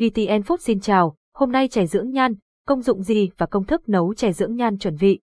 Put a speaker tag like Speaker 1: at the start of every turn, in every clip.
Speaker 1: VTN Food xin chào, hôm nay chè dưỡng nhan, công dụng gì và công thức nấu chè dưỡng nhan chuẩn vị.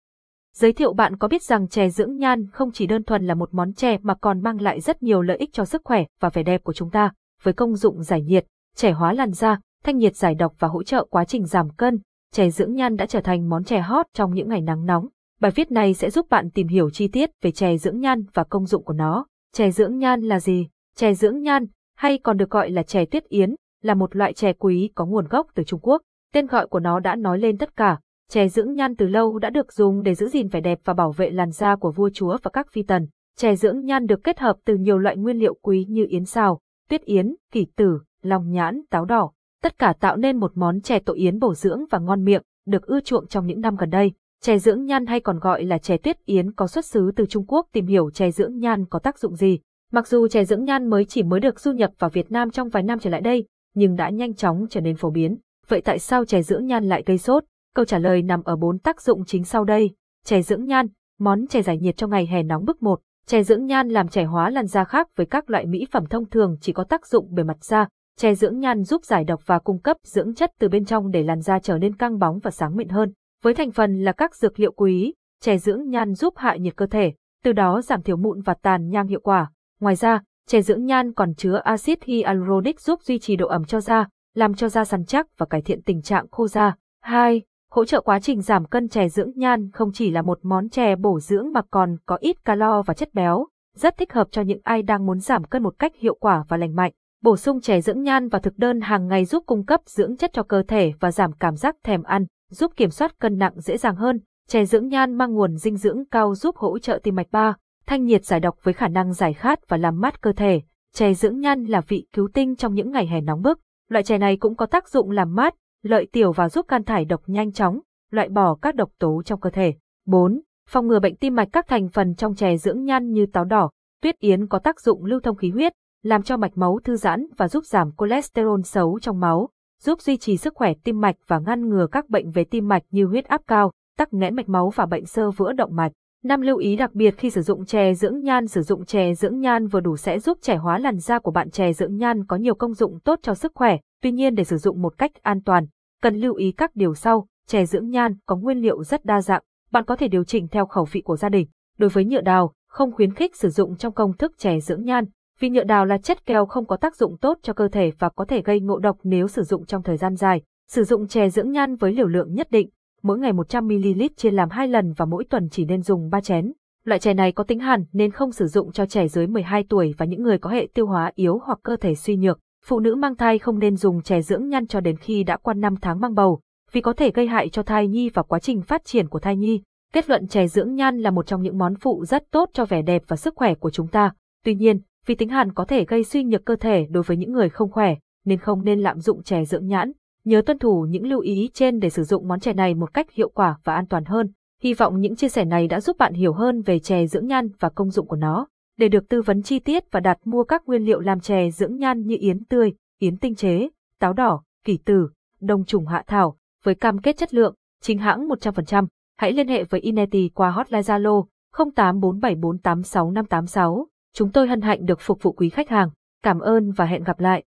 Speaker 1: Giới thiệu bạn có biết rằng chè dưỡng nhan không chỉ đơn thuần là một món chè mà còn mang lại rất nhiều lợi ích cho sức khỏe và vẻ đẹp của chúng ta, với công dụng giải nhiệt, trẻ hóa làn da, thanh nhiệt giải độc và hỗ trợ quá trình giảm cân. Chè dưỡng nhan đã trở thành món chè hot trong những ngày nắng nóng. Bài viết này sẽ giúp bạn tìm hiểu chi tiết về chè dưỡng nhan và công dụng của nó. Chè dưỡng nhan là gì? Chè dưỡng nhan, hay còn được gọi là chè tuyết yến, là một loại chè quý có nguồn gốc từ Trung Quốc. Tên gọi của nó đã nói lên tất cả. Chè dưỡng nhan từ lâu đã được dùng để giữ gìn vẻ đẹp và bảo vệ làn da của vua chúa và các phi tần. Chè dưỡng nhan được kết hợp từ nhiều loại nguyên liệu quý như yến xào, tuyết yến, kỷ tử, long nhãn, táo đỏ. Tất cả tạo nên một món chè tổ yến bổ dưỡng và ngon miệng, được ưa chuộng trong những năm gần đây. Chè dưỡng nhan hay còn gọi là chè tuyết yến có xuất xứ từ Trung Quốc tìm hiểu chè dưỡng nhan có tác dụng gì. Mặc dù chè dưỡng nhan mới chỉ mới được du nhập vào Việt Nam trong vài năm trở lại đây, nhưng đã nhanh chóng trở nên phổ biến. Vậy tại sao chè dưỡng nhan lại gây sốt? Câu trả lời nằm ở bốn tác dụng chính sau đây. Chè dưỡng nhan, món chè giải nhiệt trong ngày hè nóng bức một. Chè dưỡng nhan làm trẻ hóa làn da khác với các loại mỹ phẩm thông thường chỉ có tác dụng bề mặt da. Chè dưỡng nhan giúp giải độc và cung cấp dưỡng chất từ bên trong để làn da trở nên căng bóng và sáng mịn hơn. Với thành phần là các dược liệu quý, chè dưỡng nhan giúp hạ nhiệt cơ thể, từ đó giảm thiểu mụn và tàn nhang hiệu quả. Ngoài ra, Trẻ dưỡng nhan còn chứa axit hyaluronic giúp duy trì độ ẩm cho da, làm cho da săn chắc và cải thiện tình trạng khô da. 2. Hỗ trợ quá trình giảm cân chè dưỡng nhan không chỉ là một món chè bổ dưỡng mà còn có ít calo và chất béo, rất thích hợp cho những ai đang muốn giảm cân một cách hiệu quả và lành mạnh. Bổ sung chè dưỡng nhan vào thực đơn hàng ngày giúp cung cấp dưỡng chất cho cơ thể và giảm cảm giác thèm ăn, giúp kiểm soát cân nặng dễ dàng hơn. Chè dưỡng nhan mang nguồn dinh dưỡng cao giúp hỗ trợ tim mạch 3, thanh nhiệt giải độc với khả năng giải khát và làm mát cơ thể. Chè dưỡng nhan là vị cứu tinh trong những ngày hè nóng bức. Loại chè này cũng có tác dụng làm mát, lợi tiểu và giúp can thải độc nhanh chóng, loại bỏ các độc tố trong cơ thể. 4. Phòng ngừa bệnh tim mạch các thành phần trong chè dưỡng nhan như táo đỏ, tuyết yến có tác dụng lưu thông khí huyết, làm cho mạch máu thư giãn và giúp giảm cholesterol xấu trong máu, giúp duy trì sức khỏe tim mạch và ngăn ngừa các bệnh về tim mạch như huyết áp cao, tắc nghẽn mạch máu và bệnh sơ vữa động mạch. Năm lưu ý đặc biệt khi sử dụng chè dưỡng nhan sử dụng chè dưỡng nhan vừa đủ sẽ giúp trẻ hóa làn da của bạn chè dưỡng nhan có nhiều công dụng tốt cho sức khỏe, tuy nhiên để sử dụng một cách an toàn, cần lưu ý các điều sau, chè dưỡng nhan có nguyên liệu rất đa dạng, bạn có thể điều chỉnh theo khẩu vị của gia đình. Đối với nhựa đào, không khuyến khích sử dụng trong công thức chè dưỡng nhan, vì nhựa đào là chất keo không có tác dụng tốt cho cơ thể và có thể gây ngộ độc nếu sử dụng trong thời gian dài. Sử dụng chè dưỡng nhan với liều lượng nhất định, mỗi ngày 100ml chia làm 2 lần và mỗi tuần chỉ nên dùng 3 chén. Loại chè này có tính hàn nên không sử dụng cho trẻ dưới 12 tuổi và những người có hệ tiêu hóa yếu hoặc cơ thể suy nhược. Phụ nữ mang thai không nên dùng chè dưỡng nhăn cho đến khi đã qua 5 tháng mang bầu, vì có thể gây hại cho thai nhi và quá trình phát triển của thai nhi. Kết luận chè dưỡng nhan là một trong những món phụ rất tốt cho vẻ đẹp và sức khỏe của chúng ta. Tuy nhiên, vì tính hàn có thể gây suy nhược cơ thể đối với những người không khỏe, nên không nên lạm dụng chè dưỡng nhãn. Nhớ tuân thủ những lưu ý trên để sử dụng món chè này một cách hiệu quả và an toàn hơn. Hy vọng những chia sẻ này đã giúp bạn hiểu hơn về chè dưỡng nhan và công dụng của nó. Để được tư vấn chi tiết và đặt mua các nguyên liệu làm chè dưỡng nhan như yến tươi, yến tinh chế, táo đỏ, kỳ tử, đông trùng hạ thảo, với cam kết chất lượng, chính hãng 100%, hãy liên hệ với Ineti qua hotline Zalo 0847486586. Chúng tôi hân hạnh được phục vụ quý khách hàng. Cảm ơn và hẹn gặp lại.